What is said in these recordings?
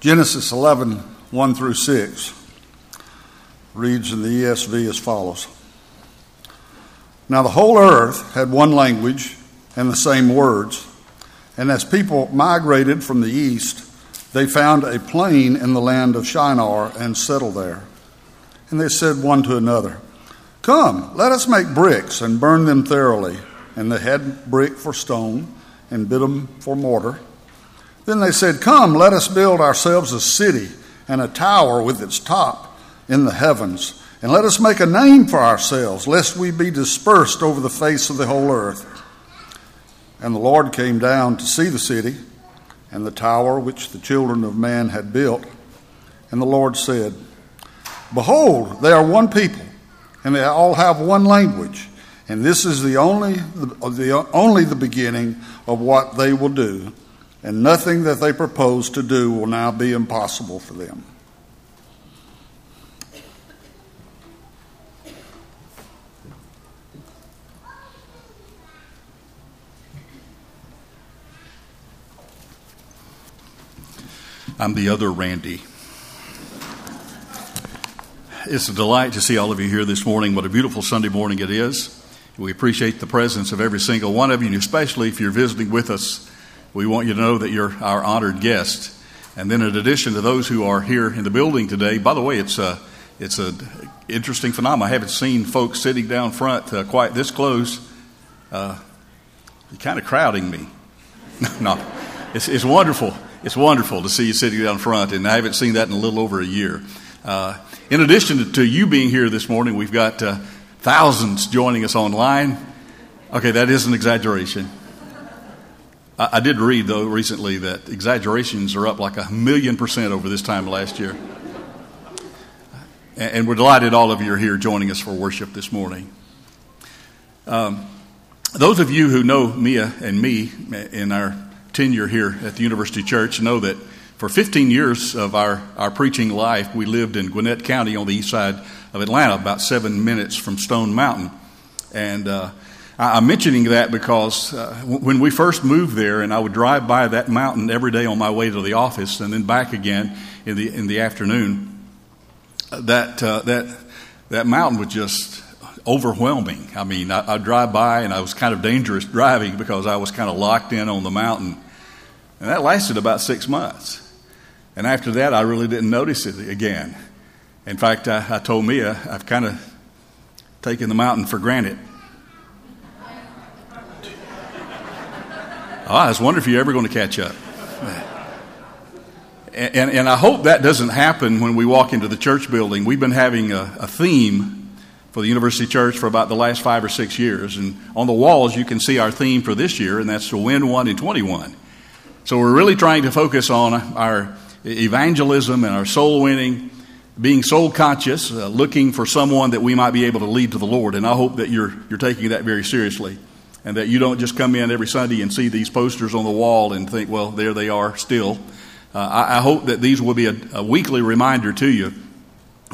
Genesis 11, 1 through 6 reads in the ESV as follows Now the whole earth had one language and the same words, and as people migrated from the east, they found a plain in the land of Shinar and settled there. And they said one to another, Come, let us make bricks and burn them thoroughly. And they had brick for stone and bitumen for mortar. Then they said, Come, let us build ourselves a city and a tower with its top in the heavens. And let us make a name for ourselves, lest we be dispersed over the face of the whole earth. And the Lord came down to see the city and the tower which the children of man had built. And the Lord said, Behold, they are one people, and they all have one language. And this is the only, the, only the beginning of what they will do. And nothing that they propose to do will now be impossible for them. I'm the other Randy. It's a delight to see all of you here this morning. What a beautiful Sunday morning it is. We appreciate the presence of every single one of you, and especially if you're visiting with us, we want you to know that you're our honored guest. And then, in addition to those who are here in the building today, by the way, it's a it's an interesting phenomenon. I haven't seen folks sitting down front uh, quite this close. Uh, you're kind of crowding me. no, it's, it's wonderful it's wonderful to see you sitting down front, and I haven't seen that in a little over a year. Uh, in addition to you being here this morning, we've got uh, thousands joining us online. Okay, that is an exaggeration. I, I, did read, though, recently that exaggerations are up like a million percent over this time last year. And, and we're delighted all of you are here joining us for worship this morning. Um, those of you who know Mia and me in our tenure here at the University Church know that for 15 years of our, our preaching life, we lived in Gwinnett County on the east side of Atlanta, about seven minutes from Stone Mountain. And uh, I, am mentioning that because uh, when we first moved there, and I would drive by that mountain every day on my way to the office and then back again in the, in the afternoon, that, uh, that, that mountain was just overwhelming. I mean, I, I'd drive by and I was kind of dangerous driving because I was kind of locked in on the mountain. And that lasted about six months. And after that, I really didn't notice it again. In fact, I, I told Mia, I've kind of taken the mountain for granted. I was wondering if you're ever going to catch up. And, and, and, I hope that doesn't happen when we walk into the church building. We've been having a, a theme for the University Church for about the last five or six years. And on the walls, you can see our theme for this year, and that's to win one in 21. So we're really trying to focus on our evangelism and our soul winning, being soul conscious, uh, looking for someone that we might be able to lead to the Lord. And I hope that you're, you're taking that very seriously and that you don't just come in every Sunday and see these posters on the wall and think, well, there they are still. Uh, I, I, hope that these will be a, a weekly reminder to you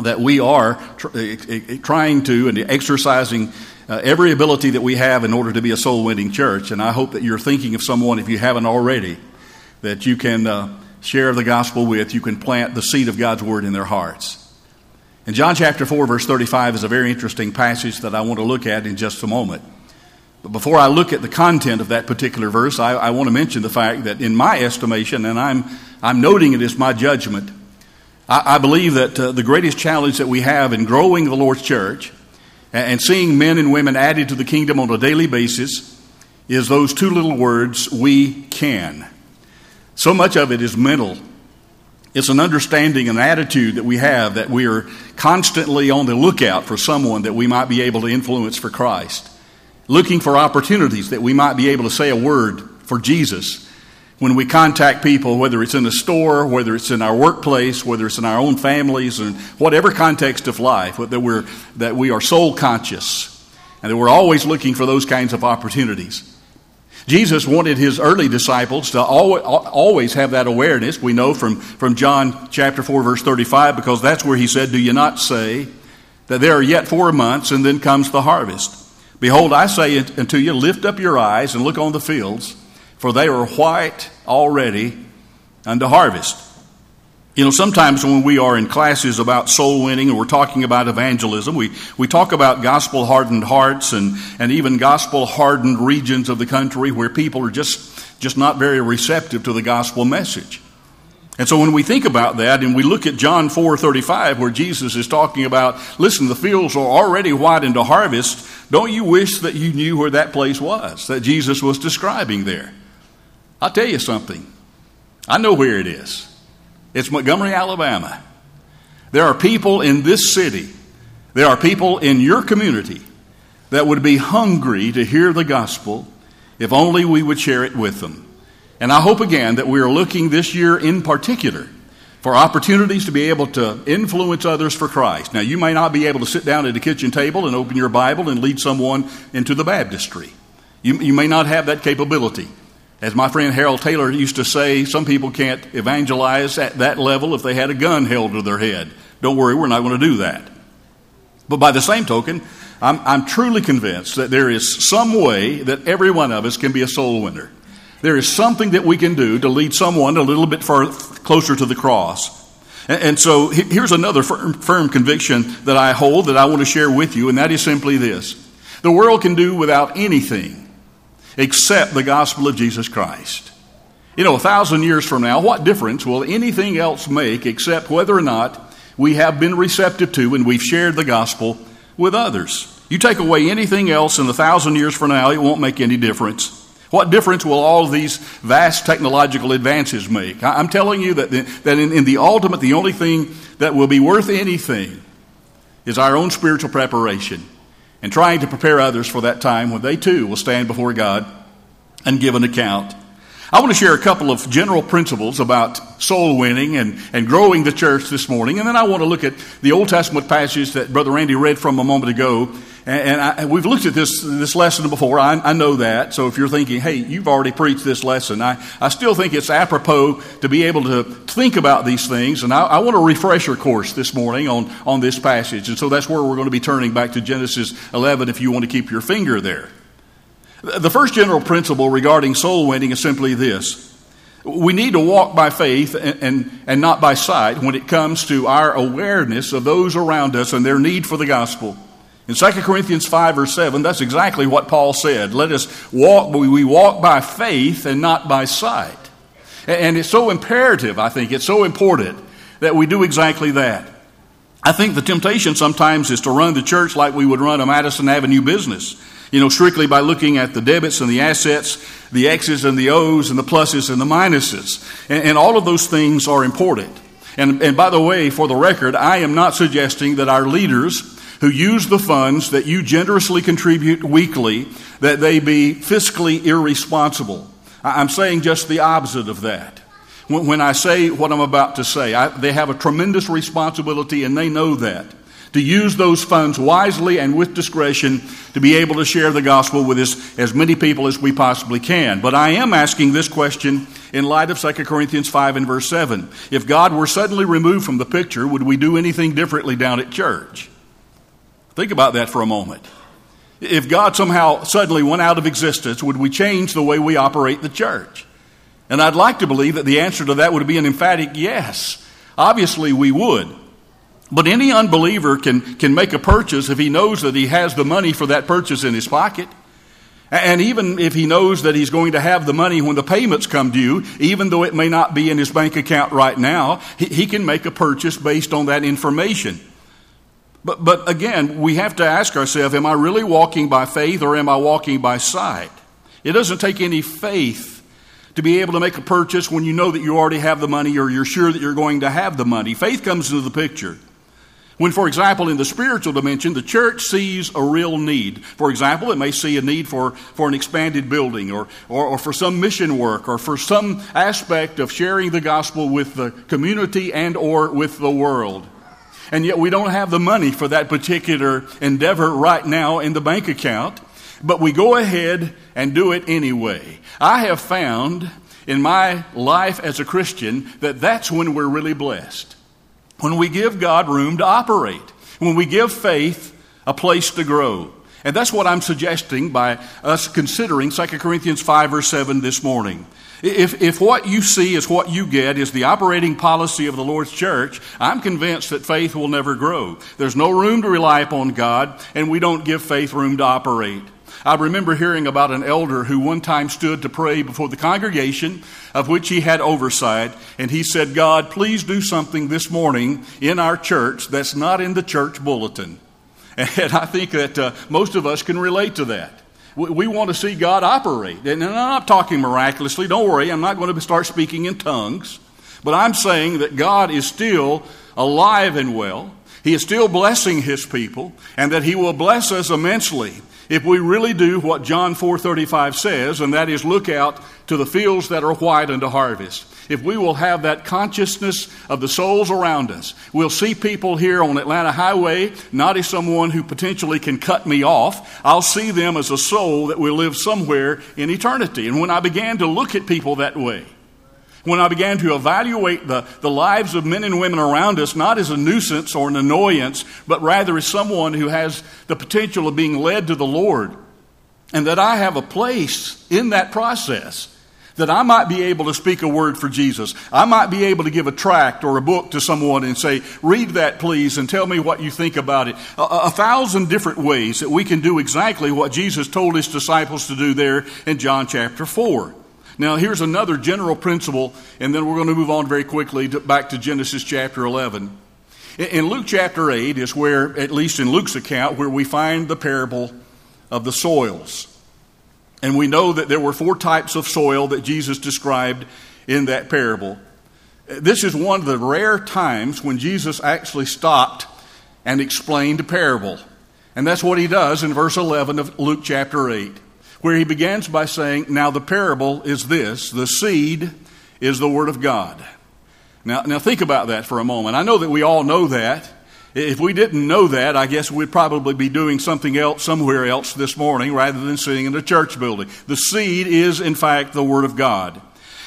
that we are tr- trying to and exercising uh, every ability that we have in order to be a soul winning church. And I hope that you're thinking of someone, if you haven't already, that you can uh, share the gospel with, you can plant the seed of God's word in their hearts. In John chapter 4, verse 35 is a very interesting passage that I want to look at in just a moment. But before I look at the content of that particular verse, I, I want to mention the fact that, in my estimation, and I'm, I'm noting it as my judgment, I, I believe that uh, the greatest challenge that we have in growing the Lord's church and, and seeing men and women added to the kingdom on a daily basis is those two little words, we can. So much of it is mental. It's an understanding and attitude that we have that we are constantly on the lookout for someone that we might be able to influence for Christ, looking for opportunities that we might be able to say a word for Jesus when we contact people, whether it's in a store, whether it's in our workplace, whether it's in our own families, and whatever context of life, that, we're, that we are soul conscious and that we're always looking for those kinds of opportunities. Jesus wanted his early disciples to always have that awareness. We know from, from John chapter 4, verse 35, because that's where he said, Do you not say that there are yet four months and then comes the harvest? Behold, I say unto you, lift up your eyes and look on the fields, for they are white already unto harvest. You know, sometimes when we are in classes about soul winning and we're talking about evangelism, we, we talk about gospel hardened hearts and, and even gospel hardened regions of the country where people are just, just not very receptive to the gospel message. And so when we think about that and we look at John 4:35 where Jesus is talking about listen the fields are already white into harvest. Don't you wish that you knew where that place was that Jesus was describing there? I'll tell you something. I know where it is. It's Montgomery, Alabama. There are people in this city, there are people in your community that would be hungry to hear the gospel if only we would share it with them. And I hope again that we are looking this year in particular for opportunities to be able to influence others for Christ. Now, you may not be able to sit down at a kitchen table and open your Bible and lead someone into the baptistry. You, you may not have that capability. As my friend Harold Taylor used to say, some people can't evangelize at that level if they had a gun held to their head. Don't worry, we're not going to do that. But by the same token, I'm, I'm truly convinced that there is some way that every one of us can be a soul winner. There is something that we can do to lead someone a little bit far, closer to the cross. And, and so here's another firm, firm conviction that I hold that I want to share with you, and that is simply this the world can do without anything except the gospel of Jesus Christ. You know, a thousand years from now, what difference will anything else make except whether or not we have been receptive to and we've shared the gospel with others? You take away anything else in a thousand years from now, it won't make any difference. What difference will all these vast technological advances make? I'm telling you that, the, that in, in the ultimate, the only thing that will be worth anything is our own spiritual preparation and trying to prepare others for that time when they too will stand before God and give an account. I want to share a couple of general principles about soul winning and, and growing the church this morning. And then I want to look at the Old Testament passage that Brother Randy read from a moment ago and, I, we've looked at this, this lesson before. I, I, know that. So if you're thinking, hey, you've already preached this lesson, I, I still think it's apropos to be able to think about these things. And I, I want a refresher course this morning on, on this passage. And so that's where we're going to be turning back to Genesis 11 if you want to keep your finger there. The first general principle regarding soul winning is simply this. We need to walk by faith and, and, and not by sight when it comes to our awareness of those around us and their need for the gospel. In 2 Corinthians 5 or 7, that's exactly what Paul said. Let us walk, we walk by faith and not by sight. And it's so imperative, I think, it's so important that we do exactly that. I think the temptation sometimes is to run the church like we would run a Madison Avenue business. You know, strictly by looking at the debits and the assets, the X's and the O's and the pluses and the minuses. And, and all of those things are important. And, and by the way, for the record, I am not suggesting that our leaders who use the funds that you generously contribute weekly, that they be fiscally irresponsible. I'm saying just the opposite of that. When I say what I'm about to say, I, they have a tremendous responsibility and they know that. To use those funds wisely and with discretion to be able to share the gospel with as, as many people as we possibly can. But I am asking this question in light of 2 Corinthians 5 and verse 7. If God were suddenly removed from the picture, would we do anything differently down at church? Think about that for a moment. If God somehow suddenly went out of existence, would we change the way we operate the church? And I'd like to believe that the answer to that would be an emphatic yes. Obviously, we would. But any unbeliever can, can make a purchase if he knows that he has the money for that purchase in his pocket. And even if he knows that he's going to have the money when the payments come due, even though it may not be in his bank account right now, he, he can make a purchase based on that information. But, but again, we have to ask ourselves am I really walking by faith or am I walking by sight? It doesn't take any faith to be able to make a purchase when you know that you already have the money or you're sure that you're going to have the money. Faith comes into the picture. When, for example, in the spiritual dimension, the church sees a real need. For example, it may see a need for, for an expanded building or, or, or, for some mission work or for some aspect of sharing the gospel with the community and or with the world and yet we don't have the money for that particular endeavor right now in the bank account, but we go ahead and do it anyway. I have found in my life as a Christian that that's when we're really blessed. When we give God room to operate, when we give faith a place to grow. And that's what I'm suggesting by us considering 2 Corinthians 5 or 7 this morning. If, if what you see is what you get is the operating policy of the Lord's church, I'm convinced that faith will never grow. There's no room to rely upon God, and we don't give faith room to operate. I remember hearing about an elder who one time stood to pray before the congregation of which he had oversight, and he said, God, please do something this morning in our church that's not in the church bulletin. And I think that uh, most of us can relate to that. We, we want to see God operate. And I'm not talking miraculously. Don't worry, I'm not going to start speaking in tongues. But I'm saying that God is still alive and well. He is still blessing his people, and that he will bless us immensely if we really do what John 4:35 says, and that is look out to the fields that are white unto harvest if we will have that consciousness of the souls around us, we'll see people here on Atlanta Highway not as someone who potentially can cut me off. I'll see them as a soul that will live somewhere in eternity. And when I began to look at people that way, when I began to evaluate the, the lives of men and women around us, not as a nuisance or an annoyance, but rather as someone who has the potential of being led to the Lord, and that I have a place in that process that I might be able to speak a word for Jesus. I might be able to give a tract or a book to someone and say, read that please and tell me what you think about it. A, a, thousand different ways that we can do exactly what Jesus told his disciples to do there in John chapter 4. Now, here's another general principle, and then we're going to move on very quickly to, back to Genesis chapter 11. In, in Luke chapter 8 is where, at least in Luke's account, where we find the parable of the soils. And we know that there were four types of soil that Jesus described in that parable. This is one of the rare times when Jesus actually stopped and explained a parable. And that's what he does in verse 11 of Luke chapter 8, where he begins by saying, Now the parable is this the seed is the word of God. Now, now think about that for a moment. I know that we all know that. If we didn't know that, I guess we'd probably be doing something else somewhere else this morning rather than sitting in a church building. The seed is, in fact, the Word of God.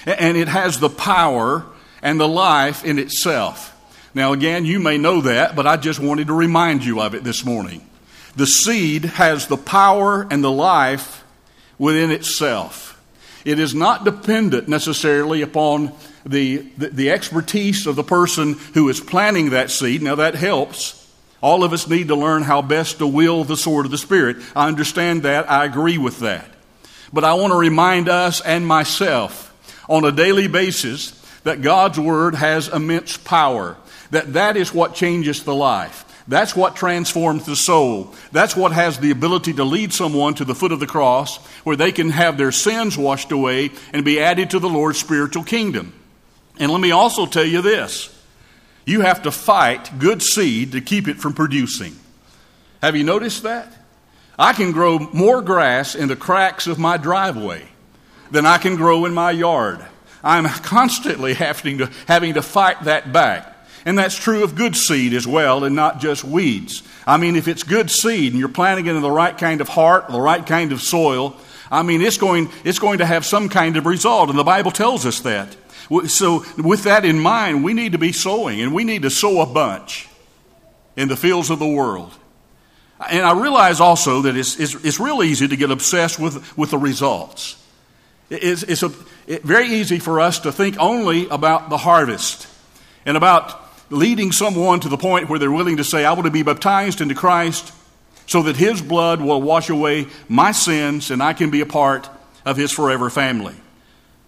And it has the power and the life in itself. Now, again, you may know that, but I just wanted to remind you of it this morning. The seed has the power and the life within itself. It is not dependent necessarily upon the, the, the expertise of the person who is planting that seed. Now, that helps. All of us need to learn how best to wield the sword of the Spirit. I understand that. I agree with that. But I want to remind us and myself on a daily basis that God's Word has immense power, that that is what changes the life. That's what transforms the soul. That's what has the ability to lead someone to the foot of the cross where they can have their sins washed away and be added to the Lord's spiritual kingdom. And let me also tell you this you have to fight good seed to keep it from producing. Have you noticed that? I can grow more grass in the cracks of my driveway than I can grow in my yard. I'm constantly having to, having to fight that back. And that's true of good seed as well, and not just weeds. I mean, if it's good seed and you're planting it in the right kind of heart, the right kind of soil, I mean, it's going, it's going to have some kind of result, and the Bible tells us that. So, with that in mind, we need to be sowing, and we need to sow a bunch in the fields of the world. And I realize also that it's, it's, it's real easy to get obsessed with, with the results. It's, it's a, it, very easy for us to think only about the harvest and about leading someone to the point where they're willing to say, I want to be baptized into Christ so that His blood will wash away my sins and I can be a part of His forever family.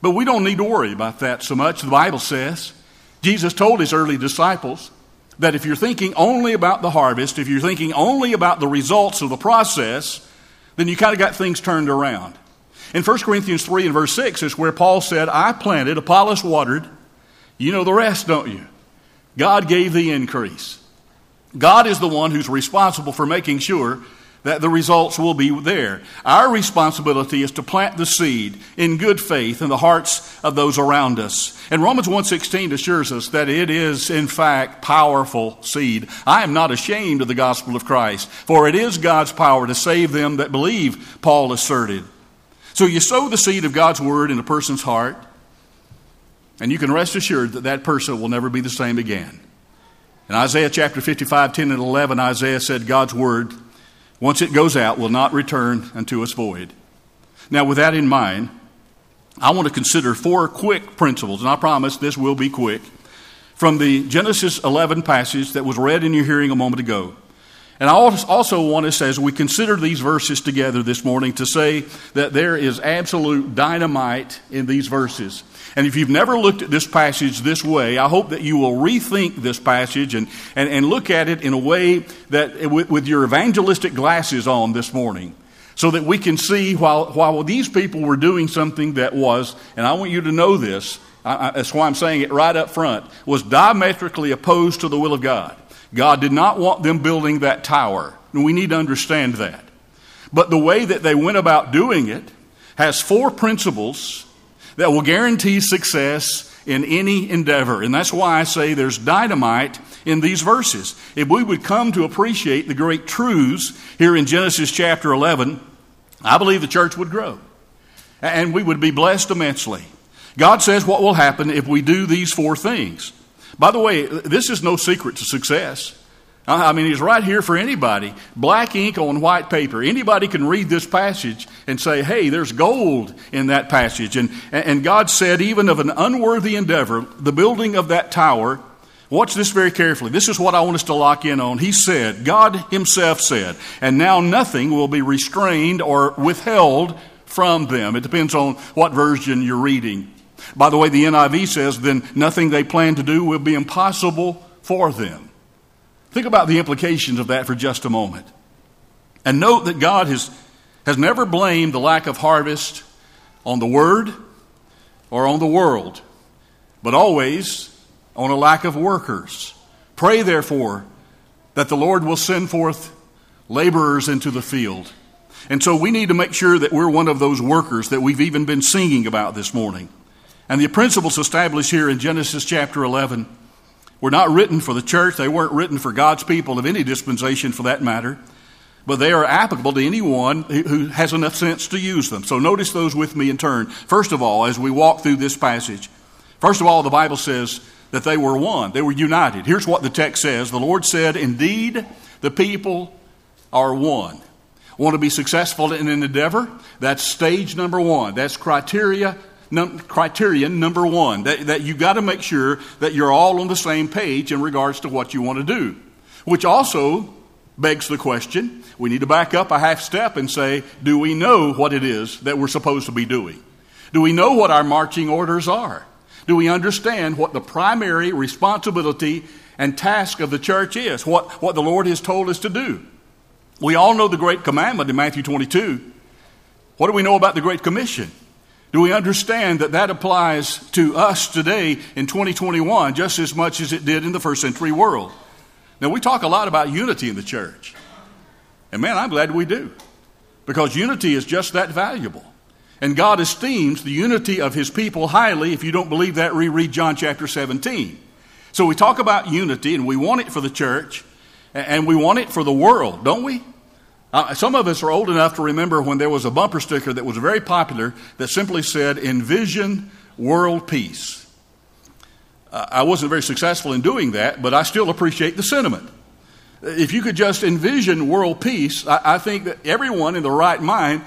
But we don't need to worry about that so much. The Bible says, Jesus told His early disciples that if you're thinking only about the harvest, if you're thinking only about the results of the process, then you kind of got things turned around. In 1 Corinthians 3 and verse 6 is where Paul said, I planted, Apollos watered. You know the rest, don't you? God gave the increase. God is the one who's responsible for making sure that the results will be there. Our responsibility is to plant the seed in good faith in the hearts of those around us. And Romans 1:16 assures us that it is in fact powerful seed. I am not ashamed of the gospel of Christ, for it is God's power to save them that believe, Paul asserted. So you sow the seed of God's word in a person's heart, and you can rest assured that that person will never be the same again. In Isaiah chapter 55, 10 and 11, Isaiah said, God's word once it goes out, will not return unto us void. Now, with that in mind, I want to consider four quick principles, and I promise this will be quick, from the Genesis 11 passage that was read in your hearing a moment ago. And I also want us, as we consider these verses together this morning, to say that there is absolute dynamite in these verses. And if you've never looked at this passage this way, I hope that you will rethink this passage and, and, and look at it in a way that, with, with your evangelistic glasses on this morning, so that we can see while, while these people were doing something that was, and I want you to know this, I, I, that's why I'm saying it right up front, was diametrically opposed to the will of God. God did not want them building that tower. And we need to understand that. But the way that they went about doing it has four principles that will guarantee success in any endeavor. And that's why I say there's dynamite in these verses. If we would come to appreciate the great truths here in Genesis chapter 11, I believe the church would grow. And we would be blessed immensely. God says what will happen if we do these four things. By the way, this is no secret to success. I mean, it's right here for anybody. Black ink on white paper. Anybody can read this passage and say, hey, there's gold in that passage. And, and God said, even of an unworthy endeavor, the building of that tower, watch this very carefully. This is what I want us to lock in on. He said, God Himself said, and now nothing will be restrained or withheld from them. It depends on what version you're reading. By the way, the NIV says, then nothing they plan to do will be impossible for them. Think about the implications of that for just a moment. And note that God has, has never blamed the lack of harvest on the Word or on the world, but always on a lack of workers. Pray, therefore, that the Lord will send forth laborers into the field. And so we need to make sure that we're one of those workers that we've even been singing about this morning. And the principles established here in Genesis chapter 11 were not written for the church. They weren't written for God's people of any dispensation for that matter. But they are applicable to anyone who has enough sense to use them. So notice those with me in turn. First of all, as we walk through this passage, first of all, the Bible says that they were one. They were united. Here's what the text says The Lord said, Indeed, the people are one. Want to be successful in an endeavor? That's stage number one. That's criteria num- criterion number one that, that you got to make sure that you're all on the same page in regards to what you want to do. Which also begs the question we need to back up a half step and say, do we know what it is that we're supposed to be doing? Do we know what our marching orders are? Do we understand what the primary responsibility and task of the church is? What, what the Lord has told us to do? We all know the Great Commandment in Matthew 22. What do we know about the Great Commission? Do we understand that that applies to us today in 2021 just as much as it did in the first century world? Now, we talk a lot about unity in the church. And man, I'm glad we do. Because unity is just that valuable. And God esteems the unity of his people highly. If you don't believe that, reread John chapter 17. So we talk about unity, and we want it for the church, and we want it for the world, don't we? Uh, some of us are old enough to remember when there was a bumper sticker that was very popular that simply said, Envision world peace. Uh, I wasn't very successful in doing that, but I still appreciate the sentiment. If you could just envision world peace, I, I think that everyone in the right mind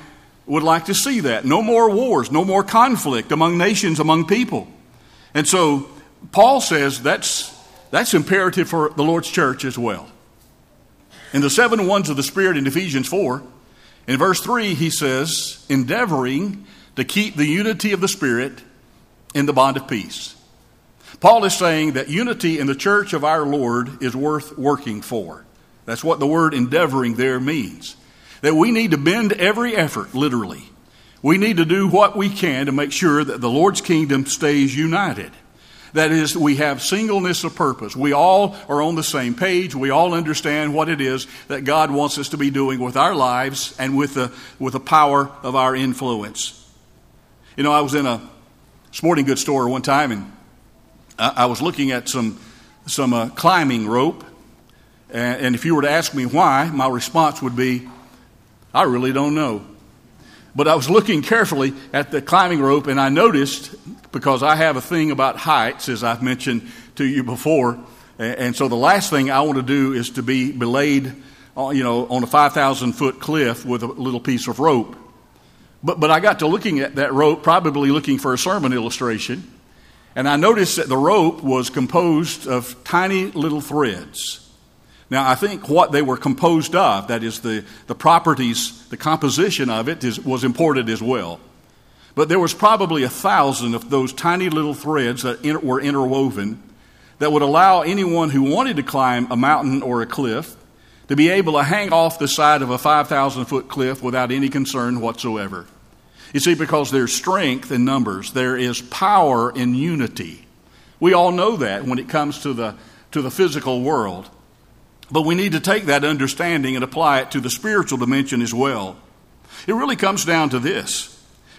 would like to see that. No more wars, no more conflict among nations, among people. And so Paul says that's, that's imperative for the Lord's church as well. In the seven ones of the Spirit in Ephesians 4, in verse 3, he says, endeavoring to keep the unity of the Spirit in the bond of peace. Paul is saying that unity in the church of our Lord is worth working for. That's what the word endeavoring there means. That we need to bend every effort, literally. We need to do what we can to make sure that the Lord's kingdom stays united. That is, we have singleness of purpose. We all are on the same page. We all understand what it is that God wants us to be doing with our lives and with the, with the power of our influence. You know, I was in a sporting goods store one time and I, I was looking at some, some uh, climbing rope. And, and if you were to ask me why, my response would be, I really don't know. But I was looking carefully at the climbing rope and I noticed, because I have a thing about heights, as I've mentioned to you before, and so the last thing I want to do is to be belayed uh, you know, on a 5,000 foot cliff with a little piece of rope. But, but I got to looking at that rope, probably looking for a sermon illustration, and I noticed that the rope was composed of tiny little threads. Now, I think what they were composed of, that is, the, the properties, the composition of it, is, was important as well. But there was probably a thousand of those tiny little threads that in, were interwoven that would allow anyone who wanted to climb a mountain or a cliff to be able to hang off the side of a 5,000 foot cliff without any concern whatsoever. You see, because there's strength in numbers, there is power in unity. We all know that when it comes to the, to the physical world. But we need to take that understanding and apply it to the spiritual dimension as well. It really comes down to this.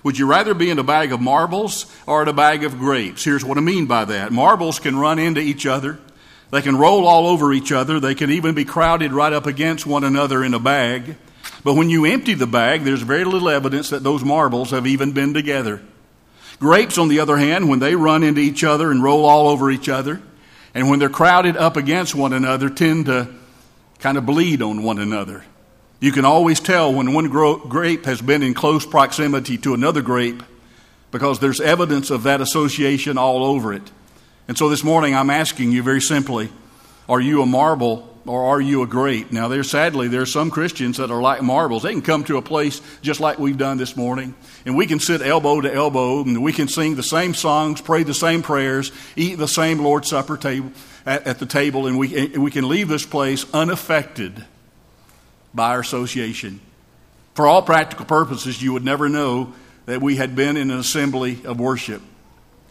Would you rather be in a bag of marbles or in a bag of grapes? Here's what I mean by that. Marbles can run into each other. They can roll all over each other. They can even be crowded right up against one another in a bag. But when you empty the bag, there's very little evidence that those marbles have even been together. Grapes, on the other hand, when they run into each other and roll all over each other, and when they're crowded up against one another, tend to kind of bleed on one another. You can always tell when one grape has been in close proximity to another grape because there's evidence of that association all over it. And so this morning I'm asking you very simply are you a marble or are you a grape? Now, there's sadly, there are some Christians that are like marbles. They can come to a place just like we've done this morning, and we can sit elbow to elbow, and we can sing the same songs, pray the same prayers, eat the same Lord's Supper table at, at the table, and we, and we can leave this place unaffected by our association. For all practical purposes, you would never know that we had been in an assembly of worship.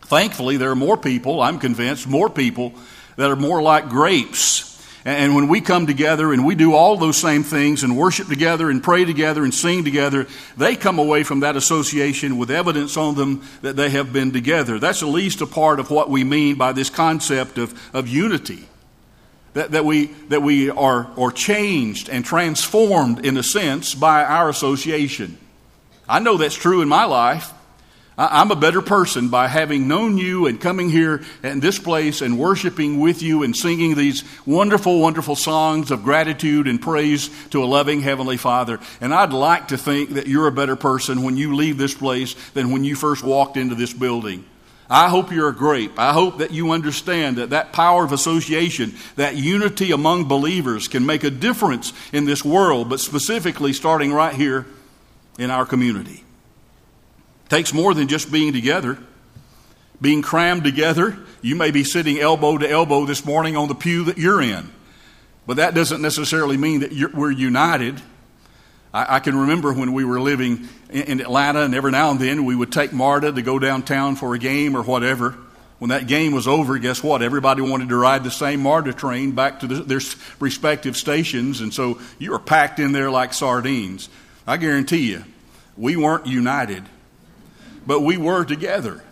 Thankfully, there are more people, I'm convinced, more people that are more like grapes. And when we come together and we do all those same things and worship together and pray together and sing together, they come away from that association with evidence on them that they have been together. That's at least a part of what we mean by this concept of, of unity. That, that, we, that we are, are changed and transformed, in a sense, by our association. I know that's true in my life. I'm a better person by having known you and coming here in this place and worshiping with you and singing these wonderful, wonderful songs of gratitude and praise to a loving Heavenly Father. And I'd like to think that you're a better person when you leave this place than when you first walked into this building. I hope you're a grape. I hope that you understand that that power of association, that unity among believers can make a difference in this world, but specifically starting right here in our community takes more than just being together, being crammed together. You may be sitting elbow to elbow this morning on the pew that you're in, but that doesn't necessarily mean that we're united. I, I, can remember when we were living in, in Atlanta, and every now and then we would take MARTA to go downtown for a game or whatever. When that game was over, guess what? Everybody wanted to ride the same MARTA train back to the, their respective stations, and so you were packed in there like sardines. I guarantee you, we weren't united but we were together.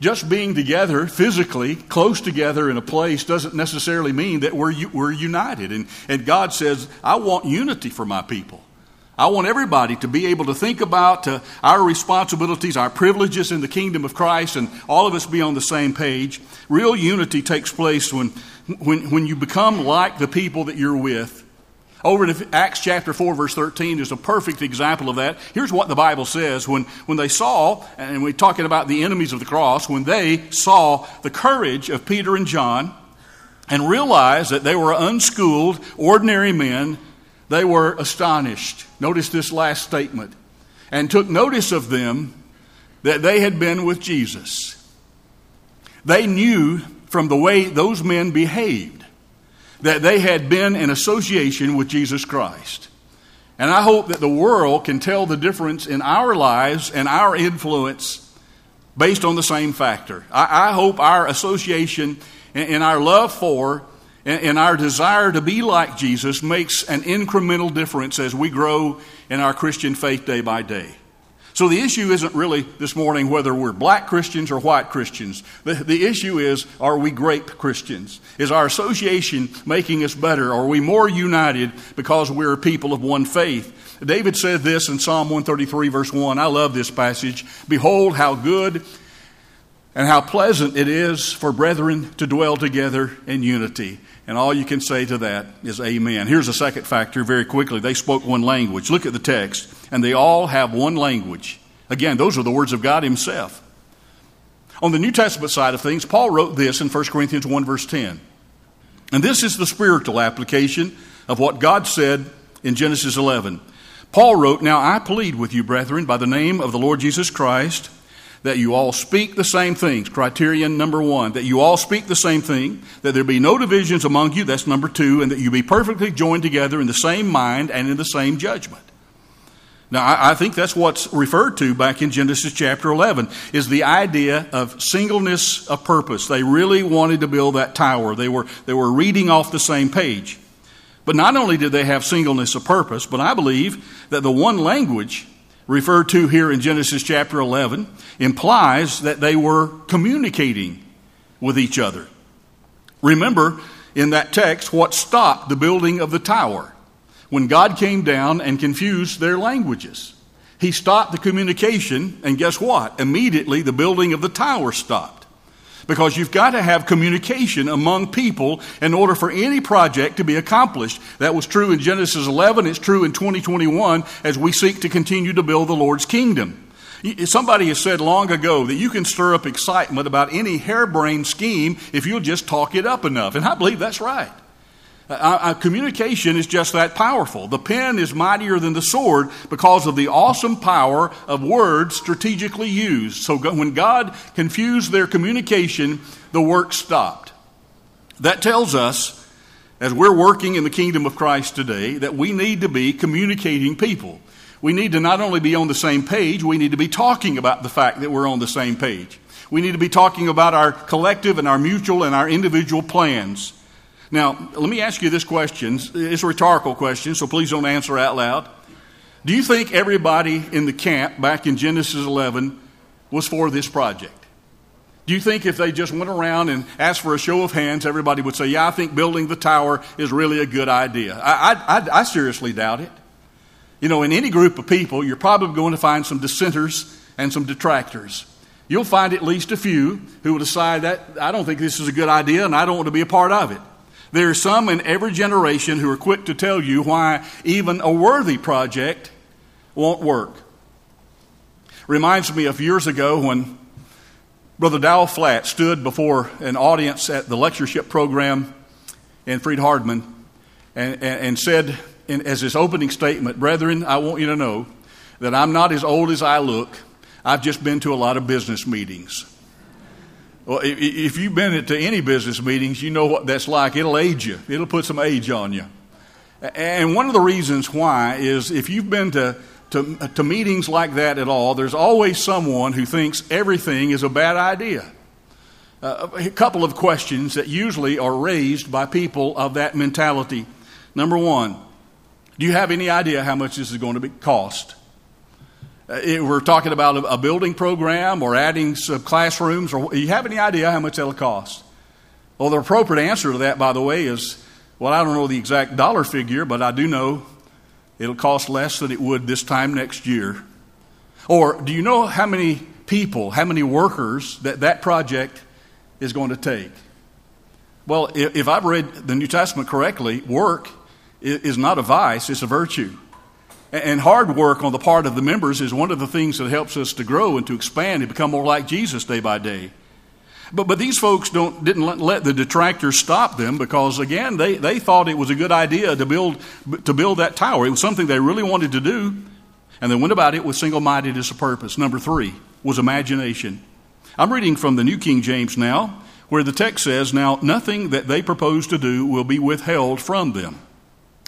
Just being together physically, close together in a place, doesn't necessarily mean that we're, we're united. And, and God says, I want unity for my people. I want everybody to be able to think about uh, our responsibilities, our privileges in the kingdom of Christ, and all of us be on the same page. Real unity takes place when, when, when you become like the people that you're with over in Acts chapter 4, verse 13 is a perfect example of that. Here's what the Bible says when, when they saw, and we're talking about the enemies of the cross, when they saw the courage of Peter and John and realized that they were unschooled, ordinary men, they were astonished. Notice this last statement. And took notice of them that they had been with Jesus. They knew from the way those men behaved that they had been in association with Jesus Christ. And I hope that the world can tell the difference in our lives and our influence based on the same factor. I, I hope our association and, our love for and our desire to be like Jesus makes an incremental difference as we grow in our Christian faith day by day. So the issue isn't really this morning whether we're black Christians or white Christians. The, the issue is are we grape Christians? Is our association making us better? Are we more united because we're a people of one faith? David said this in Psalm 133, verse 1. I love this passage. Behold, how good and how pleasant it is for brethren to dwell together in unity. And all you can say to that is amen. Here's a second factor very quickly. They spoke one language. Look at the text. And they all have one language. Again, those are the words of God Himself. On the New Testament side of things, Paul wrote this in 1 Corinthians 1, verse 10. And this is the spiritual application of what God said in Genesis 11. Paul wrote, Now I plead with you, brethren, by the name of the Lord Jesus Christ that you all speak the same things. Criterion number one, that you all speak the same thing, that there be no divisions among you, that's number two, and that you be perfectly joined together in the same mind and in the same judgment. Now, I, I think that's what's referred to back in Genesis chapter 11, is the idea of singleness of purpose. They really wanted to build that tower. They were, they were reading off the same page. But not only did they have singleness of purpose, but I believe that the one language referred to here in Genesis chapter 11 implies that they were communicating with each other. Remember in that text what stopped the building of the tower when God came down and confused their languages. He stopped the communication, and guess what? Immediately the building of the tower stopped because you've got to have communication among people in order for any project to be accomplished. That was true in Genesis 11, it's true in 2021 as we seek to continue to build the Lord's kingdom. Somebody has said long ago that you can stir up excitement about any harebrained scheme if you'll just talk it up enough. And I believe that's right. Uh, uh, communication is just that powerful. The pen is mightier than the sword because of the awesome power of words strategically used. So when God confused their communication, the work stopped. That tells us, as we're working in the kingdom of Christ today, that we need to be communicating people. We need to not only be on the same page, we need to be talking about the fact that we're on the same page. We need to be talking about our collective and our mutual and our individual plans. Now, let me ask you this question. It's a rhetorical question, so please don't answer out loud. Do you think everybody in the camp back in Genesis 11 was for this project? Do you think if they just went around and asked for a show of hands, everybody would say, Yeah, I think building the tower is really a good idea? I, I, I seriously doubt it. You know, in any group of people, you're probably going to find some dissenters and some detractors. You'll find at least a few who will decide that I don't think this is a good idea and I don't want to be a part of it. There are some in every generation who are quick to tell you why even a worthy project won't work. Reminds me of years ago when Brother Dowell Flatt stood before an audience at the lectureship program in Freed-Hardeman and, and, and said, in, as his opening statement, Brethren, I want you to know that I'm not as old as I look. I've just been to a lot of business meetings. Well, if you've been to any business meetings, you know what that's like. It'll age you, it'll put some age on you. And one of the reasons why is if you've been to, to, to meetings like that at all, there's always someone who thinks everything is a bad idea. Uh, a couple of questions that usually are raised by people of that mentality. Number one, do you have any idea how much this is going to be, cost? Uh, we're talking about a, building program or adding some classrooms, or you have any idea how much that'll cost? Well, the appropriate answer to that, by the way, is well, I don't know the exact dollar figure, but I do know it'll cost less than it would this time next year. Or do you know how many people, how many workers that that project is going to take? Well, if I've read the New Testament correctly, work is not a vice, it's a virtue. And hard work on the part of the members is one of the things that helps us to grow and to expand and become more like Jesus day by day. But, but these folks don't, didn't let, let the detractors stop them because, again, they, they thought it was a good idea to build, to build that tower. It was something they really wanted to do, and they went about it with single mindedness of purpose. Number three was imagination. I'm reading from the New King James now, where the text says, Now nothing that they propose to do will be withheld from them.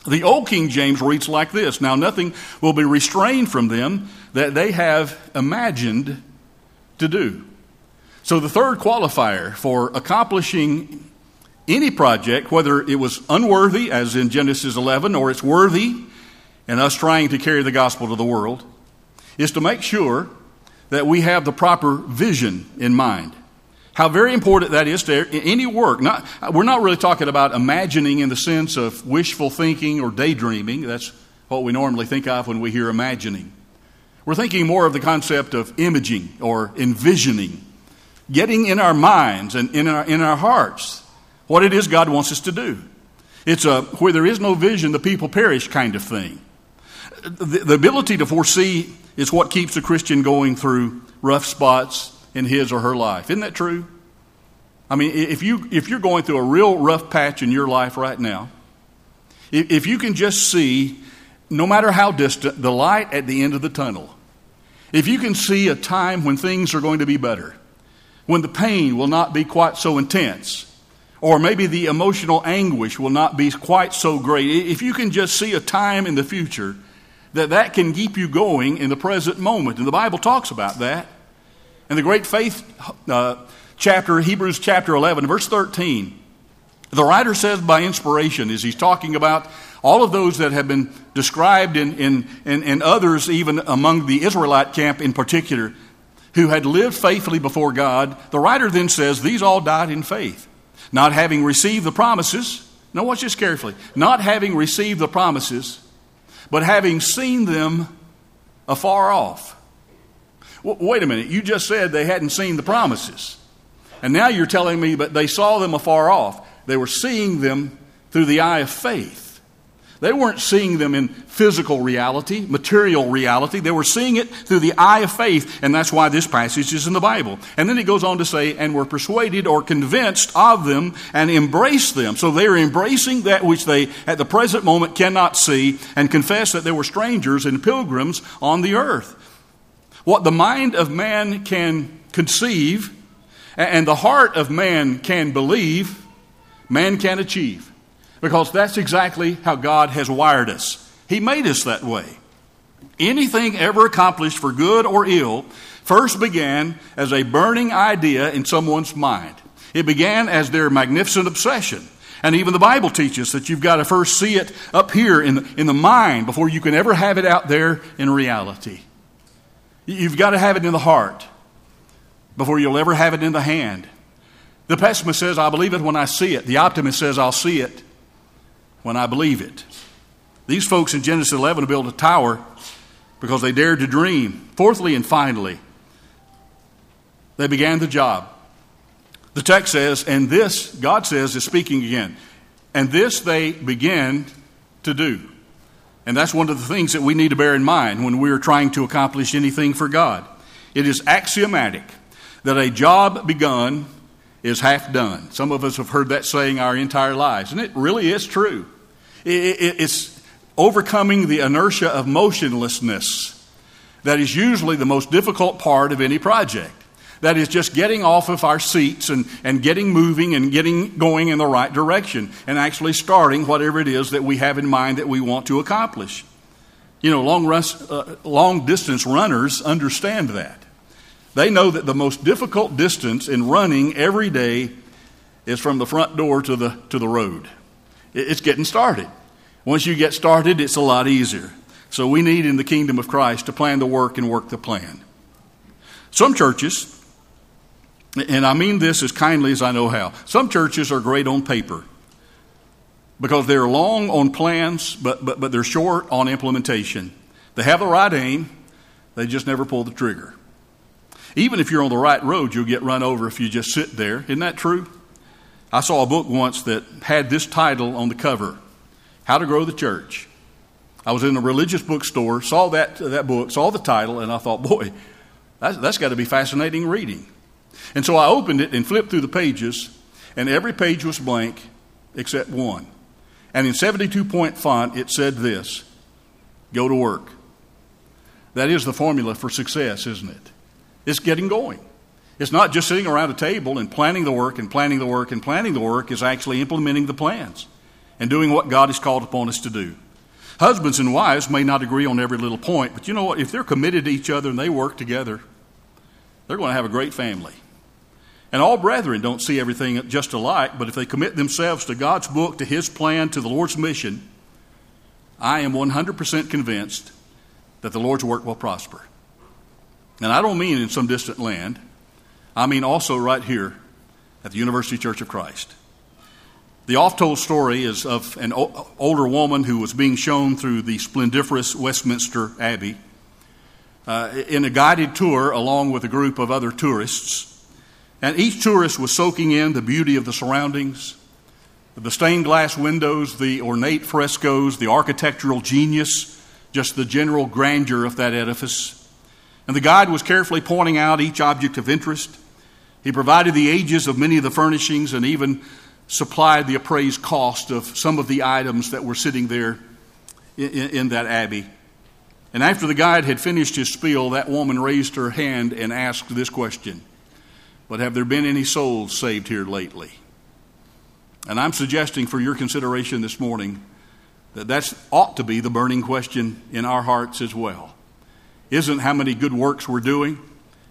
The Old King James reads like this Now nothing will be restrained from them that they have imagined to do. So the third qualifier for accomplishing any project, whether it was unworthy, as in Genesis 11, or it's worthy in us trying to carry the gospel to the world, is to make sure that we have the proper vision in mind how very important that is to any work. Not, we're not really talking about imagining in the sense of wishful thinking or daydreaming. That's what we normally think of when we hear imagining. We're thinking more of the concept of imaging or envisioning. getting in our minds and in our, in our hearts what it is God wants us to do. It's a where there is no vision, the people perish kind of thing. The, the ability to foresee is what keeps a Christian going through rough spots in his or her life. Isn't that true? I mean, if, you, if you're going through a real rough patch in your life right now, if, if you can just see, no matter how distant, the light at the end of the tunnel, if you can see a time when things are going to be better, when the pain will not be quite so intense, or maybe the emotional anguish will not be quite so great, if you can just see a time in the future that that can keep you going in the present moment, and the Bible talks about that. And the great faith uh, chapter, Hebrews chapter 11, verse 13, the writer says by inspiration, as he's talking about all of those that have been described in, in, in, in others, even among the Israelite camp in particular, who had lived faithfully before God, the writer then says, These all died in faith, not having received the promises. Now, watch this carefully. Not having received the promises, but having seen them afar off. Wait a minute. You just said they hadn't seen the promises. And now you're telling me that they saw them afar off. They were seeing them through the eye of faith. They weren't seeing them in physical reality, material reality. They were seeing it through the eye of faith, and that's why this passage is in the Bible. And then he goes on to say, and were persuaded or convinced of them and embraced them. So they are embracing that which they at the present moment cannot see and confess that they were strangers and pilgrims on the earth. What the mind of man can conceive and the heart of man can believe, man can achieve because that's exactly how God has wired us. He made us that way. Anything ever accomplished for good or ill first began as a burning idea in someone's mind. It began as their magnificent obsession. And even the Bible teaches that you've got to first see it up here in the, in the mind before you can ever have it out there in reality. You've got to have it in the heart before you'll ever have it in the hand. The pessimist says, I believe it when I see it. The optimist says, I'll see it when I believe it. These folks in Genesis 11 built a tower because they dared to dream. Fourthly and finally, they began the job. The text says, and this, God says, is speaking again, and this they began to do. And that's one of the things that we need to bear in mind when we're trying to accomplish anything for God. It is axiomatic that a job begun is half done. Some of us have heard that saying our entire lives, and it really is true. It's overcoming the inertia of motionlessness that is usually the most difficult part of any project. That is just getting off of our seats and, and getting moving and getting going in the right direction and actually starting whatever it is that we have in mind that we want to accomplish. You know, long, uh, long distance runners understand that. They know that the most difficult distance in running every day is from the front door to the, to the road. It's getting started. Once you get started, it's a lot easier. So we need in the kingdom of Christ to plan the work and work the plan. Some churches, and I mean this as kindly as I know how, some churches are great on paper because they're long on plans, but, but, but they're short on implementation. They have the right aim, they just never pull the trigger. Even if you're on the right road, you'll get run over if you just sit there. Isn't that true? I saw a book once that had this title on the cover How to Grow the Church. I was in a religious bookstore, saw that, that book, saw the title, and I thought, boy, that's, that's got to be fascinating reading. And so I opened it and flipped through the pages, and every page was blank except one. And in 72 point font, it said this Go to work. That is the formula for success, isn't it? It's getting going. It's not just sitting around a table and planning the work and planning the work and planning the work, is actually implementing the plans and doing what God has called upon us to do. Husbands and wives may not agree on every little point, but you know what? If they're committed to each other and they work together, they're going to have a great family. And all brethren don't see everything just alike, but if they commit themselves to God's book, to His plan, to the Lord's mission, I am 100% convinced that the Lord's work will prosper. And I don't mean in some distant land. I mean also right here at the University Church of Christ. The oft told story is of an o- older woman who was being shown through the splendiferous Westminster Abbey uh, in a guided tour along with a group of other tourists. And each tourist was soaking in the beauty of the surroundings, the stained glass windows, the ornate frescoes, the architectural genius, just the general grandeur of that edifice. And the guide was carefully pointing out each object of interest. He provided the ages of many of the furnishings and even supplied the appraised cost of some of the items that were sitting there in, in, that abbey. And after the guide had finished his spiel, that woman raised her hand and asked this question But have there been any souls saved here lately? And I'm suggesting for your consideration this morning that that ought to be the burning question in our hearts as well. Isn't how many good works we're doing,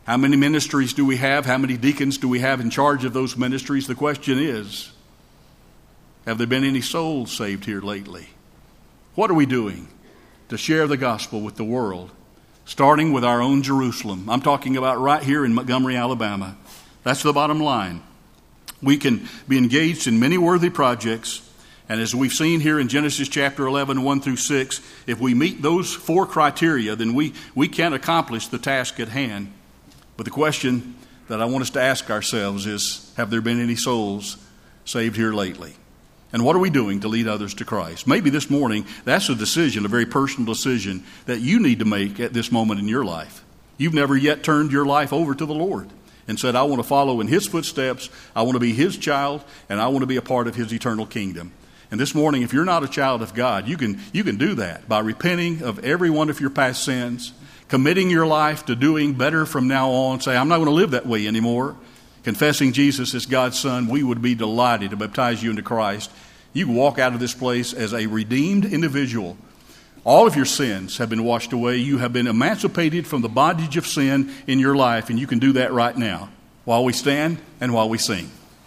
how many ministries do we have, how many deacons do we have in charge of those ministries? The question is, have there been any souls saved here lately? What are we doing to share the gospel with the world, starting with our own Jerusalem? I'm talking about right here in Montgomery, Alabama. That's the bottom line. We can be engaged in many worthy projects, and as we've seen here in Genesis chapter 11, 1 through 6, if we meet those four criteria, then we, we can accomplish the task at hand. But the question that I want us to ask ourselves is Have there been any souls saved here lately? And what are we doing to lead others to Christ? Maybe this morning, that's a decision, a very personal decision that you need to make at this moment in your life. You've never yet turned your life over to the Lord and said, I want to follow in His footsteps, I want to be His child, and I want to be a part of His eternal kingdom. And this morning, if you're not a child of God, you can, you can do that by repenting of every one of your past sins, committing your life to doing better from now on, say, I'm not going to live that way anymore confessing Jesus as God's Son, we would be delighted to baptize you into Christ. You walk out of this place as a redeemed individual. All of your sins have been washed away. You have been emancipated from the bondage of sin in your life, and you can do that right now while we stand and while we sing.